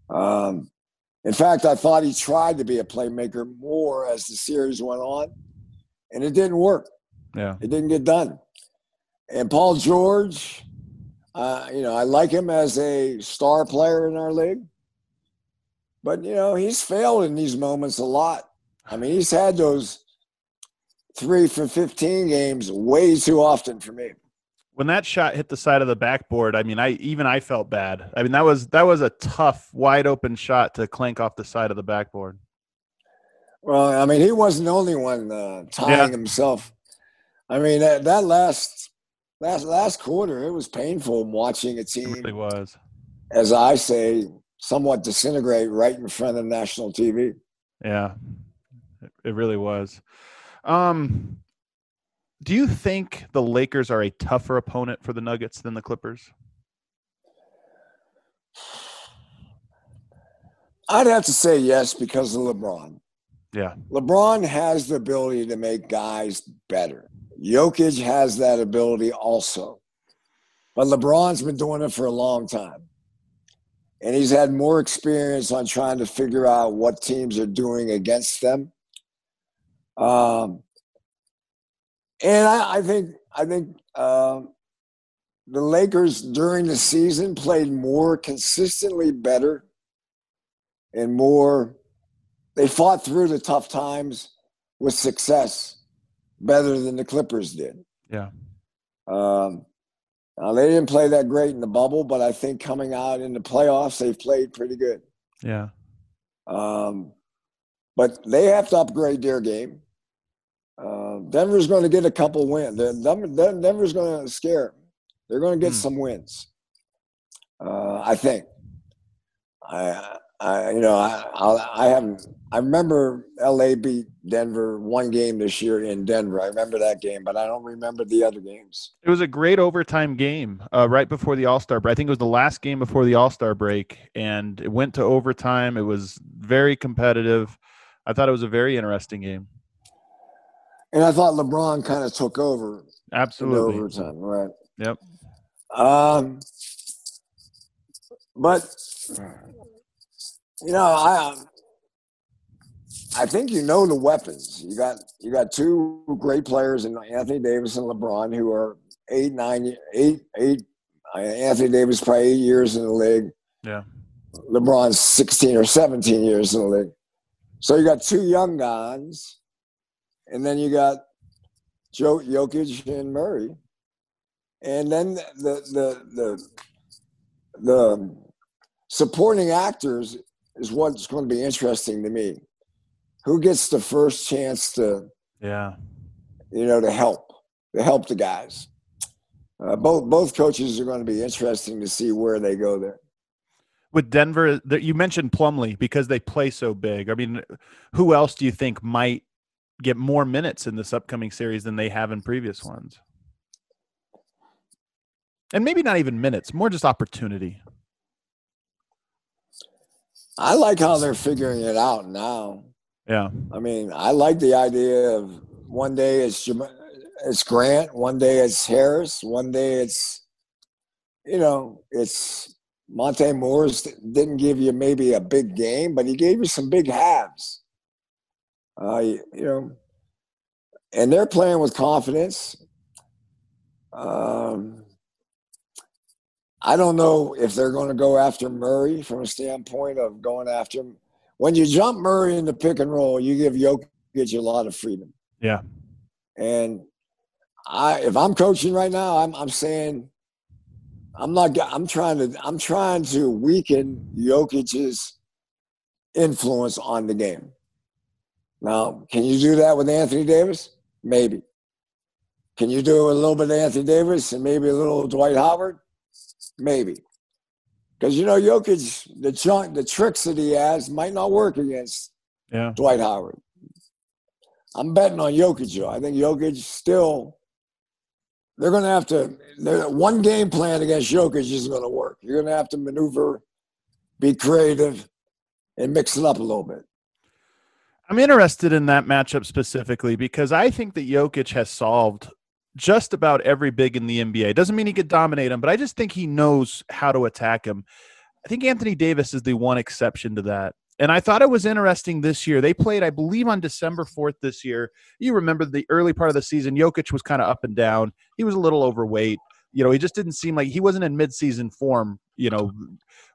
Um, in fact, I thought he tried to be a playmaker more as the series went on, and it didn't work. Yeah. It didn't get done. And Paul George, uh, you know, I like him as a star player in our league, but you know, he's failed in these moments a lot. I mean, he's had those three for 15 games way too often for me. When that shot hit the side of the backboard, I mean, I even I felt bad. I mean, that was that was a tough, wide open shot to clank off the side of the backboard. Well, I mean, he wasn't the only one uh, tying Yeah. himself. I mean, that, that last last last quarter, it was painful watching a It team, really was. as I say, somewhat disintegrate right in front of national TV. Yeah, it, it really was. Um, do you think the Lakers are a tougher opponent for the Nuggets than the Clippers? I'd have to say yes because of LeBron. Yeah, LeBron has the ability to make guys better. Jokic has that ability also. But LeBron's been doing it for a long time. And he's had more experience on trying to figure out what teams are doing against them. Um, and I, I think I think um the Lakers during the season played more consistently better and more they fought through the tough times with success better than the Clippers did. yeah, Um, now they didn't play that great in the bubble, but I think coming out in the playoffs, they've played pretty good. yeah, Um, but they have to upgrade their game. Uh, Denver's going to get a couple wins. Denver, Denver's going to scare them. They're going to get Hmm. some wins. Uh, I think. I, I, you know, I, I, I haven't. I remember LA beat Denver one game this year in Denver. I remember that game, but I don't remember the other games. it was a great overtime game uh, right before the All Star break. I think it was the last game before the All Star break, and it went to overtime. It was very competitive. I thought it was a very interesting game. And I thought LeBron kind of took over in Absolutely. overtime, right? Yep. Um, but you know, I I think you know the weapons. You got you got two great players in Anthony Davis and LeBron who are eight, nine, eight, eight. uh, Anthony Davis probably eight years in the league. Yeah. LeBron's sixteen or seventeen years in the league. So you got two young guys, and then you got Joe Jokic and Murray, and then the the the the supporting actors is what's going to be interesting to me. Who gets the first chance to Yeah. you know to help to help the guys? Uh, both both coaches are going to be interesting to see where they go there. with Denver, that you mentioned Plumlee because they play so big. I mean, who else do you think might get more minutes in this upcoming series than they have in previous ones? And maybe not even minutes, more just opportunity. I like how they're figuring it out now. Yeah. I mean, I like the idea of one day it's it's Grant, one day it's Harris, one day it's you know it's Monte Morris didn't give you maybe a big game, but he gave you some big halves. Uh, you, you know, and they're playing with confidence. Um, I don't know if they're going to go after Murray from a standpoint of going after him. When you jump Murray in the pick and roll, you give Jokic a lot of freedom. Yeah. And I, if I'm coaching right now, I'm, I'm saying, I'm not. I'm trying to. I'm trying to weaken Jokic's influence on the game. Now, can you do that with Anthony Davis? Maybe. Can you do it with a little bit of Anthony Davis and maybe a little Dwight Howard? Maybe. Because you know Jokic, the chunk, the tricks that he has might not work against Yeah. Dwight Howard. I'm betting on Jokic. Though. I think Jokic still. They're going to have to. One game plan against Jokic isn't going to work. You're going to have to maneuver, be creative, and mix it up a little bit. I'm interested in that matchup specifically because I think that Jokic has solved just about every big in the NBA. Doesn't mean he could dominate him, but I just think he knows how to attack him. I think Anthony Davis is the one exception to that. And I thought it was interesting this year. They played, I believe, on December 4th this year. You remember the early part of the season, Jokic was kind of up and down. He was a little overweight. You know, he just didn't seem like he wasn't in midseason form, you know,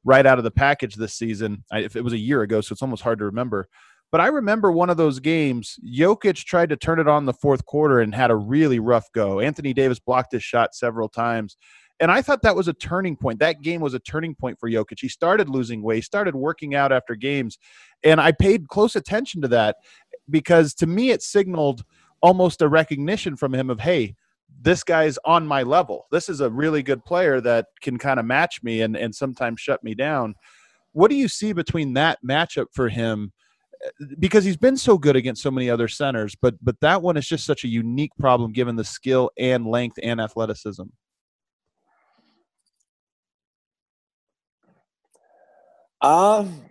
right out of the package this season. I, if it was a year ago, so it's almost hard to remember. But I remember one of those games, Jokic tried to turn it on the fourth quarter and had a really rough go. Anthony Davis blocked his shot several times. And I thought that was a turning point. That game was a turning point for Jokic. He started losing weight, started working out after games. And I paid close attention to that because to me it signaled almost a recognition from him of, hey, this guy's on my level. This is a really good player that can kind of match me and, and sometimes shut me down. What do you see between that matchup for him? Because he's been so good against so many other centers, but but that one is just such a unique problem given the skill and length and athleticism. Um,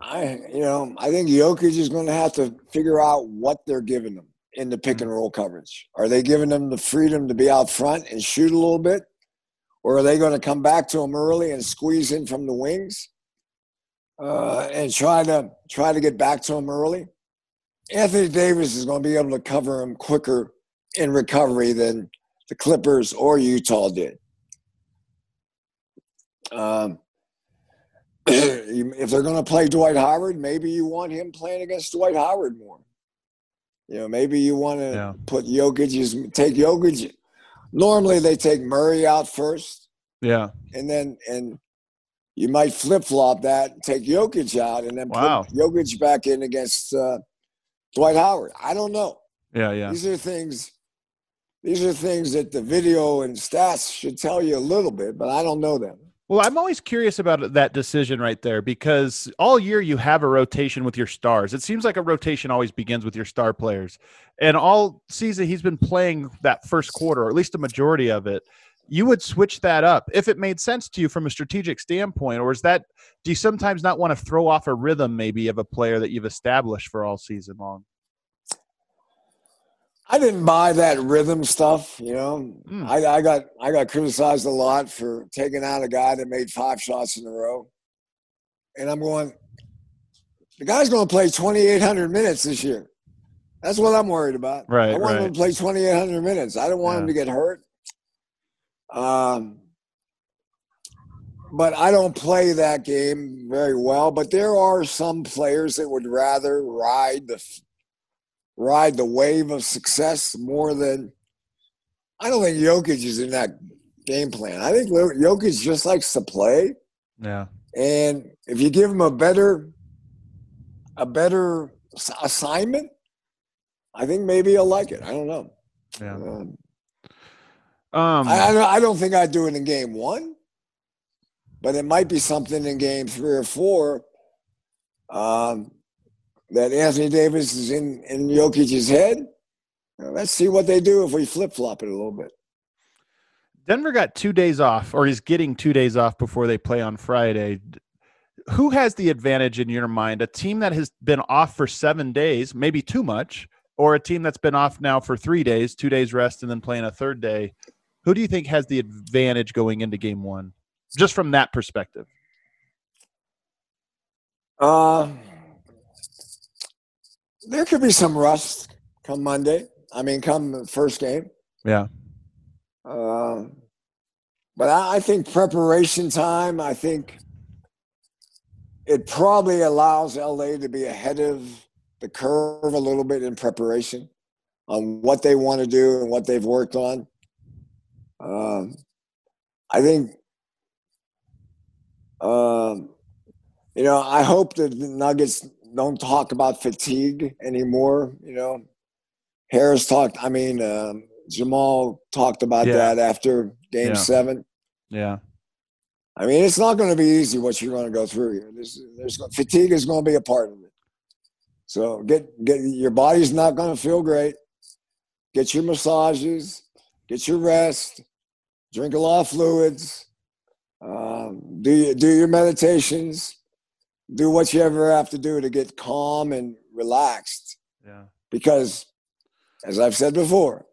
I you know I think Jokic is going to have to figure out what they're giving them in the pick and roll coverage. Are they giving them the freedom to be out front and shoot a little bit, or are they going to come back to him early and squeeze in from the wings uh, and try to try to get back to him early? Anthony Davis is going to be able to cover him quicker in recovery than the Clippers or Utah did. Um, if they're going to play Dwight Howard, maybe you want him playing against Dwight Howard more. You know, maybe you want to Yeah. put Jokic, take Jokic. Normally, they take Murray out first, Yeah. and then and you might flip flop that, take Jokic out, and then Wow. put Jokic back in against uh, Dwight Howard. I don't know. Yeah. Yeah. These are things. These are things that the video and stats should tell you a little bit, but I don't know them. Well, I'm always curious about that decision right there because all year you have a rotation with your stars. It seems like a rotation always begins with your star players. And all season he's been playing that first quarter, or at least a majority of it. You would switch that up if it made sense to you from a strategic standpoint, or is that do you sometimes not want to throw off a rhythm maybe of a player that you've established for all season long? I didn't buy that rhythm stuff. You know, Mm. I, I got I got criticized a lot for taking out a guy that made five shots in a row, and I'm going. The guy's going to play 2,800 minutes this year. That's what I'm worried about. Right, I want him to play 2,800 minutes. I don't want him to get hurt. Um, but I don't play that game very well. But there are some players that would rather ride the ride the wave of success more than. I don't think Jokic is in that game plan. I think Jokic just likes to play, Yeah. and if you give him a better, a better assignment, I think maybe he'll like it. I don't know. Yeah. Um, Um, I, I don't- think I'd do it in game one, but it might be something in game three or four um, that Anthony Davis is in, in Jokic's head. Now, let's see what they do if we flip flop it a little bit. Denver got two days off, or is getting two days off before they play on Friday. who has the advantage in your mind? A team that has been off for seven days, maybe too much, or a team that's been off now for three days, two days rest, and then playing a third day? Who do you think has the advantage going into game one, just from that perspective? Uh, there could be some rust come Monday. I mean, come first game. Yeah. Uh, but I, I think preparation time. I think it probably allows LA to be ahead of the curve a little bit in preparation on what they want to do and what they've worked on. Um, I think, um, you know, I hope that the Nuggets don't talk about fatigue anymore. You know, Harris talked. I mean, um, Jamal talked about Yeah. that after Game Yeah. Seven. Yeah. I mean, it's not going to be easy what you're going to go through here. There's, there's fatigue is going to be a part of it. So get get your body's not going to feel great. Get your massages, get your rest, drink a lot of fluids, um, do do your meditations, do what you ever have to do to get calm and relaxed. Yeah. Because, as I've said before,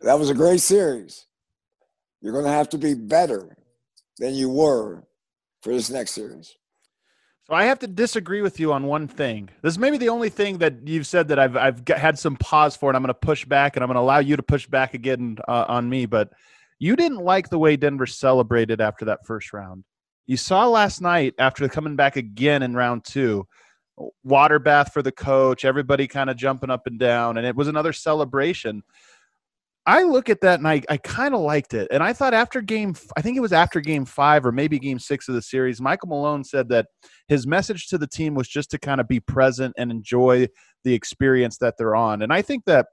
that was a great series. You're going to have to be better than you were for this next series. So I have to disagree with you on one thing. This is maybe the only thing that you've said that I've I've got, had some pause for, and I'm going to push back, and I'm going to allow you to push back again uh, on me. But you didn't like the way Denver celebrated after that first round. You saw last night after coming back again in round two, water bath for the coach, everybody kind of jumping up and down, and it was another celebration. I look at that and I, I kind of liked it. And I thought after game, I think it was after game five or maybe game six of the series, Michael Malone said that his message to the team was just to kind of be present and enjoy the experience that they're on. And I think that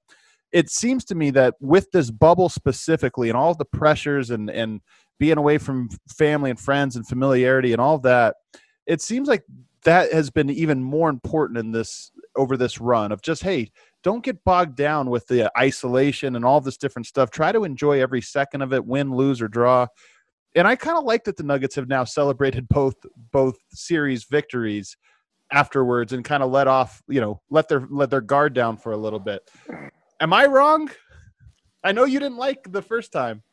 it seems to me that with this bubble specifically and all the pressures and, and being away from family and friends and familiarity and all that, it seems like that has been even more important in this over this run of just, hey, don't get bogged down with the isolation and all this different stuff. Try to enjoy every second of it, win, lose, or draw. And I kind of like that the Nuggets have now celebrated both both series victories afterwards and kind of let off, you know, let their let their guard down for a little bit. Am I wrong? I know you didn't like the first time.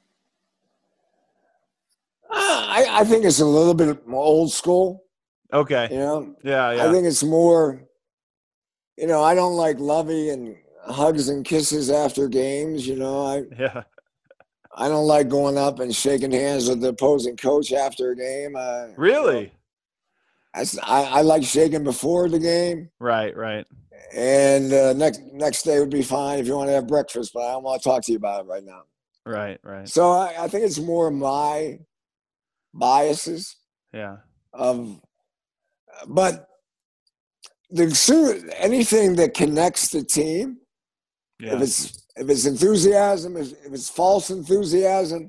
Uh, I, I think it's a little bit more old school. Okay. You know, Yeah, I think it's more. You know, I don't like lovey and hugs and kisses after games. You know, I Yeah. I don't like going up and shaking hands with the opposing coach after a game. Uh, Really? I like shaking before the game, Right, right. and uh, next next day would be fine if you want to have breakfast. But I don't want to talk to you about it right now. Right, right. So I, I think it's more my biases Yeah. of, but the anything that connects the team, Yeah. if it's if it's enthusiasm, if, if it's false enthusiasm,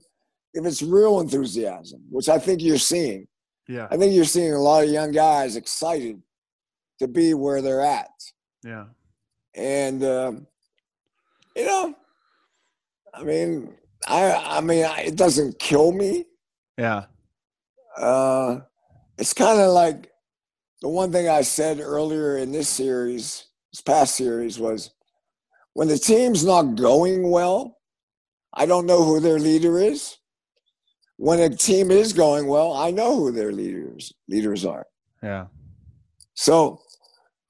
if it's real enthusiasm, which I think you're seeing. Yeah. I think you're seeing a lot of young guys excited to be where they're at, Yeah. and um, you know, I mean, I I mean, I, it doesn't kill me. Yeah. Uh, it's kind of like the one thing I said earlier in this series, this past series, was when the team's not going well, I don't know who their leader is. When a team is going well, I know who their leaders leaders are. Yeah. So,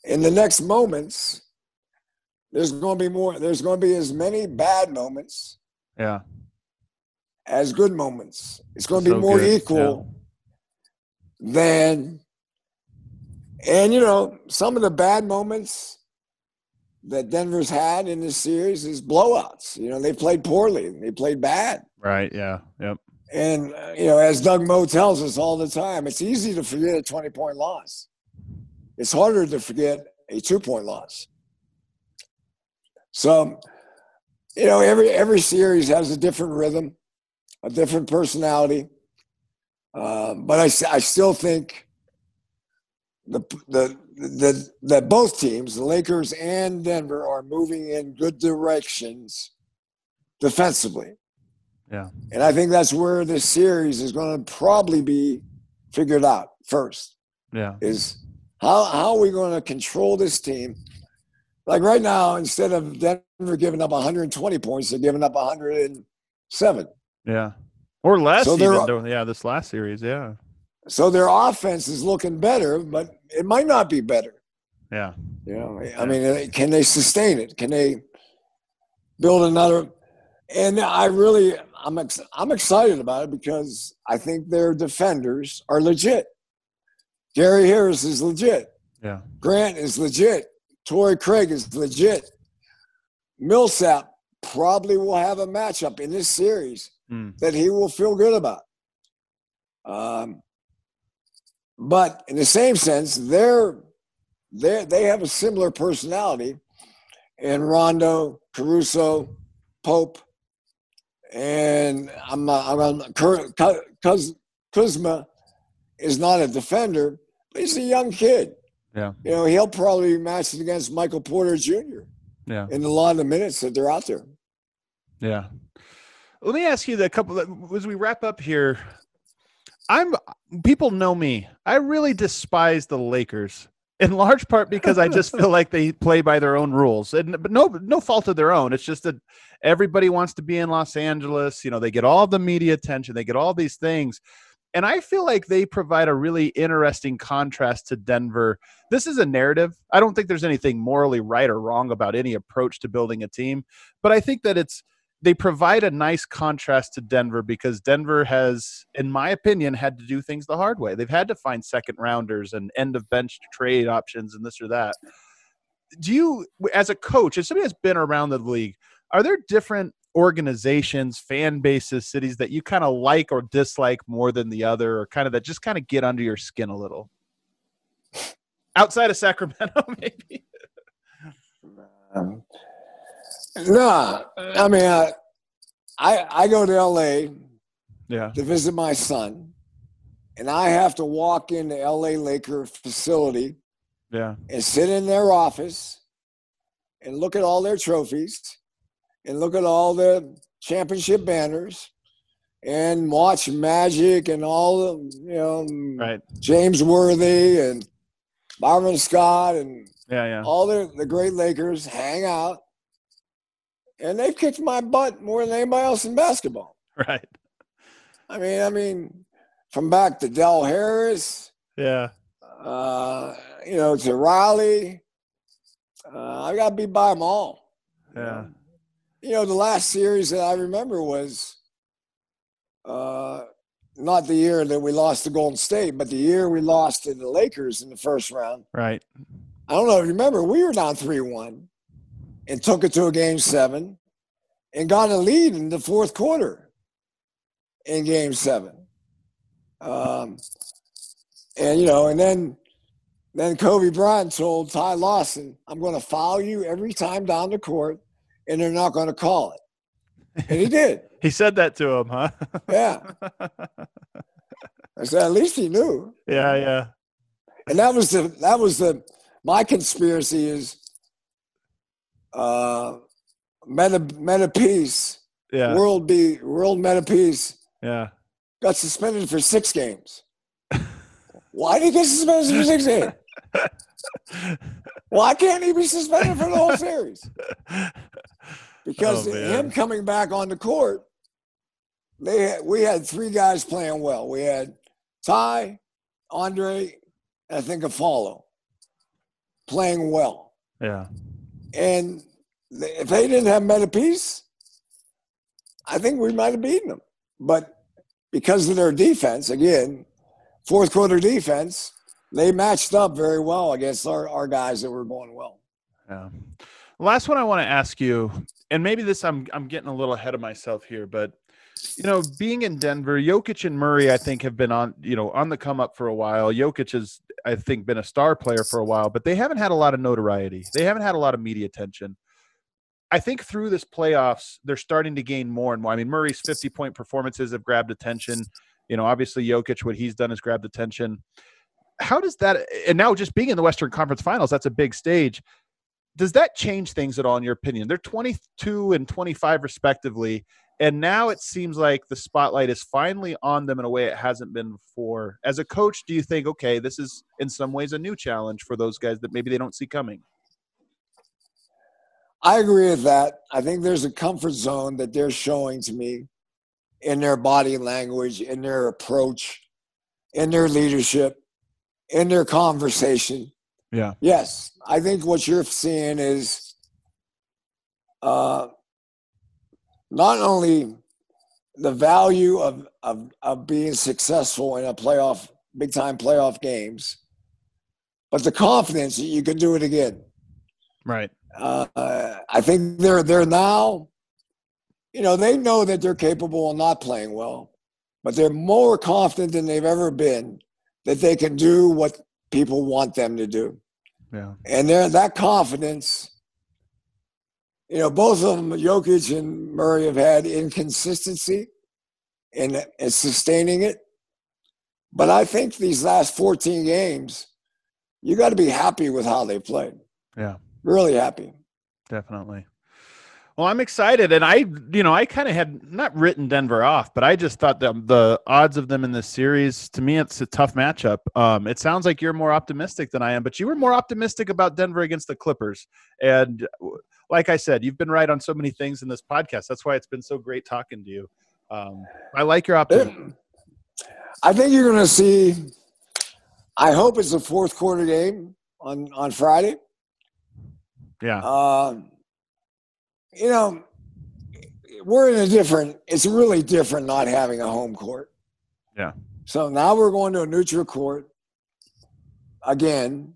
in the next moments, there's going to be more. There's going to be as many bad moments Yeah. as good moments. It's going to be more good, equal than, and you know, some of the bad moments that Denver's had in this series is blowouts. You know, they played poorly, they played bad. Right. Yeah. Yep. And, uh, you know, as Doug Moe tells us all the time, it's easy to forget a 20 point loss. It's harder to forget a two point loss. So, you know, every every series has a different rhythm, a different personality. Um, but I still think the, the the that both teams, the Lakers and Denver, are moving in good directions defensively. Yeah. And I think that's where this series is going to probably be figured out first. Yeah. is how how are we going to control this team? Like right now, instead of Denver giving up 120 points, they're giving up 107. Yeah. Or less So even. yeah, this last series. Yeah. So their offense is looking better, but it might not be better. Yeah. You know, I mean, uh, can they sustain it? Can they build another? And I really, I'm ex- I'm excited about it because I think their defenders are legit. Gary Harris is legit. Yeah. Grant is legit. Torrey Craig is legit. Millsap probably will have a matchup in this series Mm. that he will feel good about. Um, but in the same sense, they're they they have a similar personality, and Rondo, Caruso, Pope, and I'm I'm not, Cur- Cu- Kuz, Kuzma is not a defender, but he's a young kid. Yeah. You know, he'll probably be matched against Michael Porter Jr. Yeah. in a lot of the minutes that they're out there. Yeah. Let me ask you the couple as we wrap up here. I'm people know me. I really despise the Lakers in large part because I just feel like they play by their own rules. And but no no fault of their own. It's just that everybody wants to be in Los Angeles, you know, they get all the media attention, they get all these things. And I feel like they provide a really interesting contrast to Denver. This is a narrative. I don't think there's anything morally right or wrong about any approach to building a team, but I think that it's they provide a nice contrast to Denver because Denver has, in my opinion, had to do things the hard way. They've had to find second rounders and end of bench trade options and this or that. Do you, as a coach, as somebody that's been around the league, are there different organizations, fan bases, cities that you kind of like or dislike more than the other, or kind of that just kind of get under your skin a little? Outside of Sacramento, maybe. Um, no, I mean, I, I I go to L.A. Yeah. to visit my son, and I have to walk in the L.A. Laker facility Yeah. and sit in their office and look at all their trophies and look at all the championship banners and watch Magic and all the you know Right. James Worthy and Marvin Scott and Yeah. Yeah. all the, the great Lakers hang out, and they've kicked my butt more than anybody else in basketball. Right. I mean, I mean, from back to Del Harris, Yeah. uh, you know, to Riley, uh, I got beat by them all. Yeah. You know, the last series that I remember was uh, not the year that we lost to Golden State, but the year we lost to the Lakers in the first round. Right. I don't know if you remember, we were down 3 1 and took it to a game seven and got a lead in the fourth quarter in game seven. Um, and, you know, and then then Kobe Bryant told Ty Lawson, I'm going to foul you every time down the court and they're not going to call it. And he did. He said that to him, huh? Yeah. I said, at least he knew. yeah. Yeah. and that was the that was the my conspiracy is uh Metta Metta peace. Yeah. world be world Metta peace. Yeah. got suspended for six games. Why did he get suspended for six games? Why can't he be suspended for the whole series? Because Oh, him coming back on the court they had, we had three guys playing well. We had ty andre and i think Afflalo playing well. Yeah. And if they didn't have Metta peace i think we might have beaten them but because of their defense again fourth quarter defense they matched up very well against our, our guys that were going well Yeah. Last one I want to ask you, and maybe this I'm I'm getting a little ahead of myself here, but you know, being in Denver, Jokic and Murray, I think, have been on, you know, on the come up for a while. Jokic has, I think, been a star player for a while, but they haven't had a lot of notoriety. They haven't had a lot of media attention. I think through this playoffs, they're starting to gain more and more. I mean, Murray's 50 point performances have grabbed attention. You know, obviously Jokic, what he's done has grabbed attention. How does that, and now just being in the Western Conference Finals, that's a big stage does that change things at all in your opinion they're 22 and 25 respectively And now it seems like the spotlight is finally on them in a way it hasn't been before. As a coach, do you think, okay, this is in some ways a new challenge for those guys that maybe they don't see coming? I agree with that. I think there's a comfort zone that they're showing to me in their body language, in their approach, in their leadership, in their conversation. Yeah. Yes, I think what you're seeing is uh, not only the value of, of of being successful in a playoff, big time playoff games, but the confidence that you can do it again. Right. Uh, I think they're they're now, you know, they know that they're capable of not playing well, but they're more confident than they've ever been that they can do what people want them to do. Yeah. And they're that confidence, you know, both of them, Jokic and Murray, have had inconsistency in, in sustaining it. But I think these last 14 games, you got to be happy with how they played. Yeah. Really happy. Definitely. Well, I'm excited, and I, you know, I kind of had not written Denver off, but I just thought that the odds of them in this series, to me, it's a tough matchup. Um, it sounds like you're more optimistic than I am, but you were more optimistic about Denver against the Clippers, and like I said, you've been right on so many things in this podcast. That's why it's been so great talking to you. Um, I like your optimism. I think you're going to see. I hope it's a fourth quarter game on on Friday. Yeah. Uh, you know, we're in a different. It's really different not having a home court. Yeah. So now we're going to a neutral court again,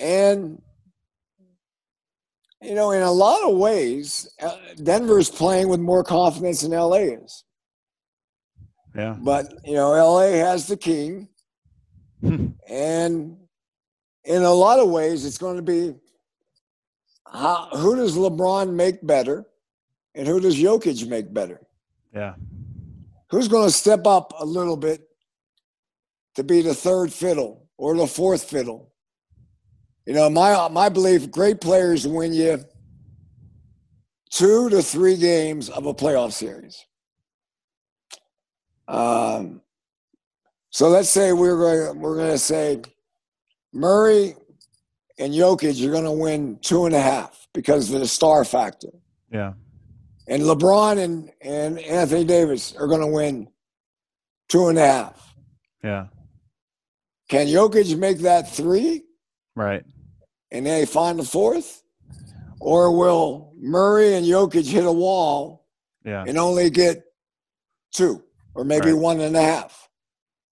and you know, in a lot of ways, uh, Denver's playing with more confidence than LA is. Yeah. But you know, LA has the king, and in a lot of ways, it's going to be how, who does LeBron make better, and who does Jokic make better? Yeah. Who's going to step up a little bit to be the third fiddle or the fourth fiddle? You know, my my belief: great players win you two to three games of a playoff series. Um, so let's say we're going we're going to say Murray and Jokic are going to win two and a half because of the star factor, Yeah. and LeBron and and Anthony Davis are going to win two and a half. Yeah. Can Jokic make that three Right. and they find the fourth, or will Murray and Jokic hit a wall Yeah. and only get two or maybe Right. one and a half.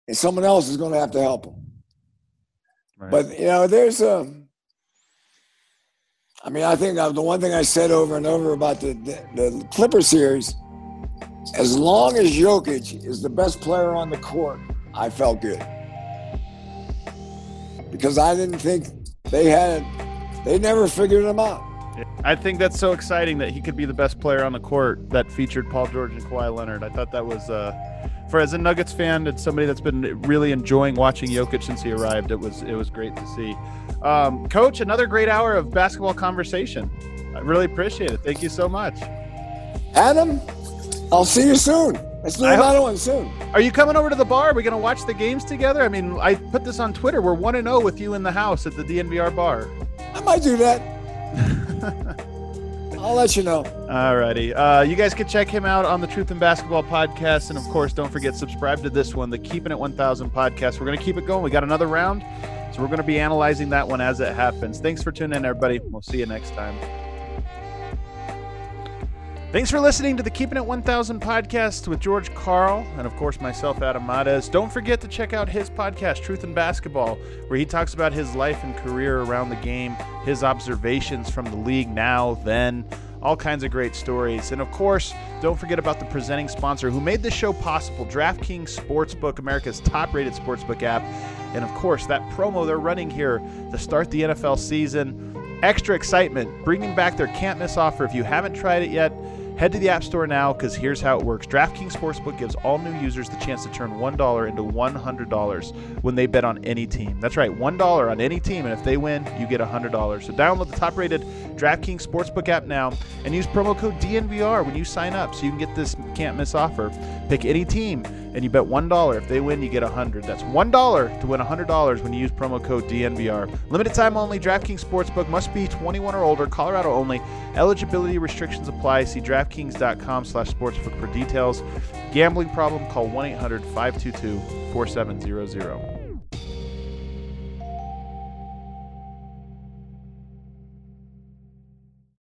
And someone else is going to have to help them. Right. But, you know, there's a, I mean, I think uh, the one thing I said over and over about the, the, the Clipper series, as long as Jokic is the best player on the court, I felt good. Because I didn't think they had, they never figured him out. I think that's so exciting that he could be the best player on the court that featured Paul George and Kawhi Leonard. I thought that was, uh, for as a Nuggets fan and somebody that's been really enjoying watching Jokic since he arrived, it was it was great to see. Um, Coach, another great hour of basketball conversation. I really appreciate it. Thank you so much. Adam, I'll see you soon. Let's do I hope- another one soon. Are you coming over to the bar? Are we going to watch the games together? I mean, I put this on Twitter. We're one and zero with you in the house at the DNVR bar. I might do that. I'll let you know. Alrighty. Uh, you guys can check him out on the Truth and Basketball podcast. And of course, don't forget, subscribe to this one, the Keeping It 1000 podcast. We're going to keep it going. We got another round. So we're going to be analyzing that one as it happens. Thanks for tuning in, everybody. We'll see you next time. Thanks for listening to the Keeping It 1000 podcast with George Karl and, of course, myself, Adam Mares. Don't forget to check out his podcast, Truth and Basketball, where he talks about his life and career around the game, his observations from the league now, then, all kinds of great stories. And, of course, don't forget about the presenting sponsor who made this show possible DraftKings Sportsbook, America's top rated sportsbook app. And, of course, that promo they're running here to start the NFL season. Extra excitement, bringing back their can't miss offer. If you haven't tried it yet, Head to the App Store now because here's how it works. DraftKings Sportsbook gives all new users the chance to turn $1 into $100 when they bet on any team. That's right, $1 on any team, and if they win, you get $100. So download the top rated DraftKings Sportsbook app now and use promo code DNVR when you sign up so you can get this can't miss offer. Pick any team and you bet $1. If they win, you get 100 That's $1 to win $100 when you use promo code DNVR. Limited time only. DraftKings Sportsbook must be 21 or older. Colorado only. Eligibility restrictions apply. See DraftKings.com slash sportsbook for details. Gambling problem? Call 1-800-522-4700.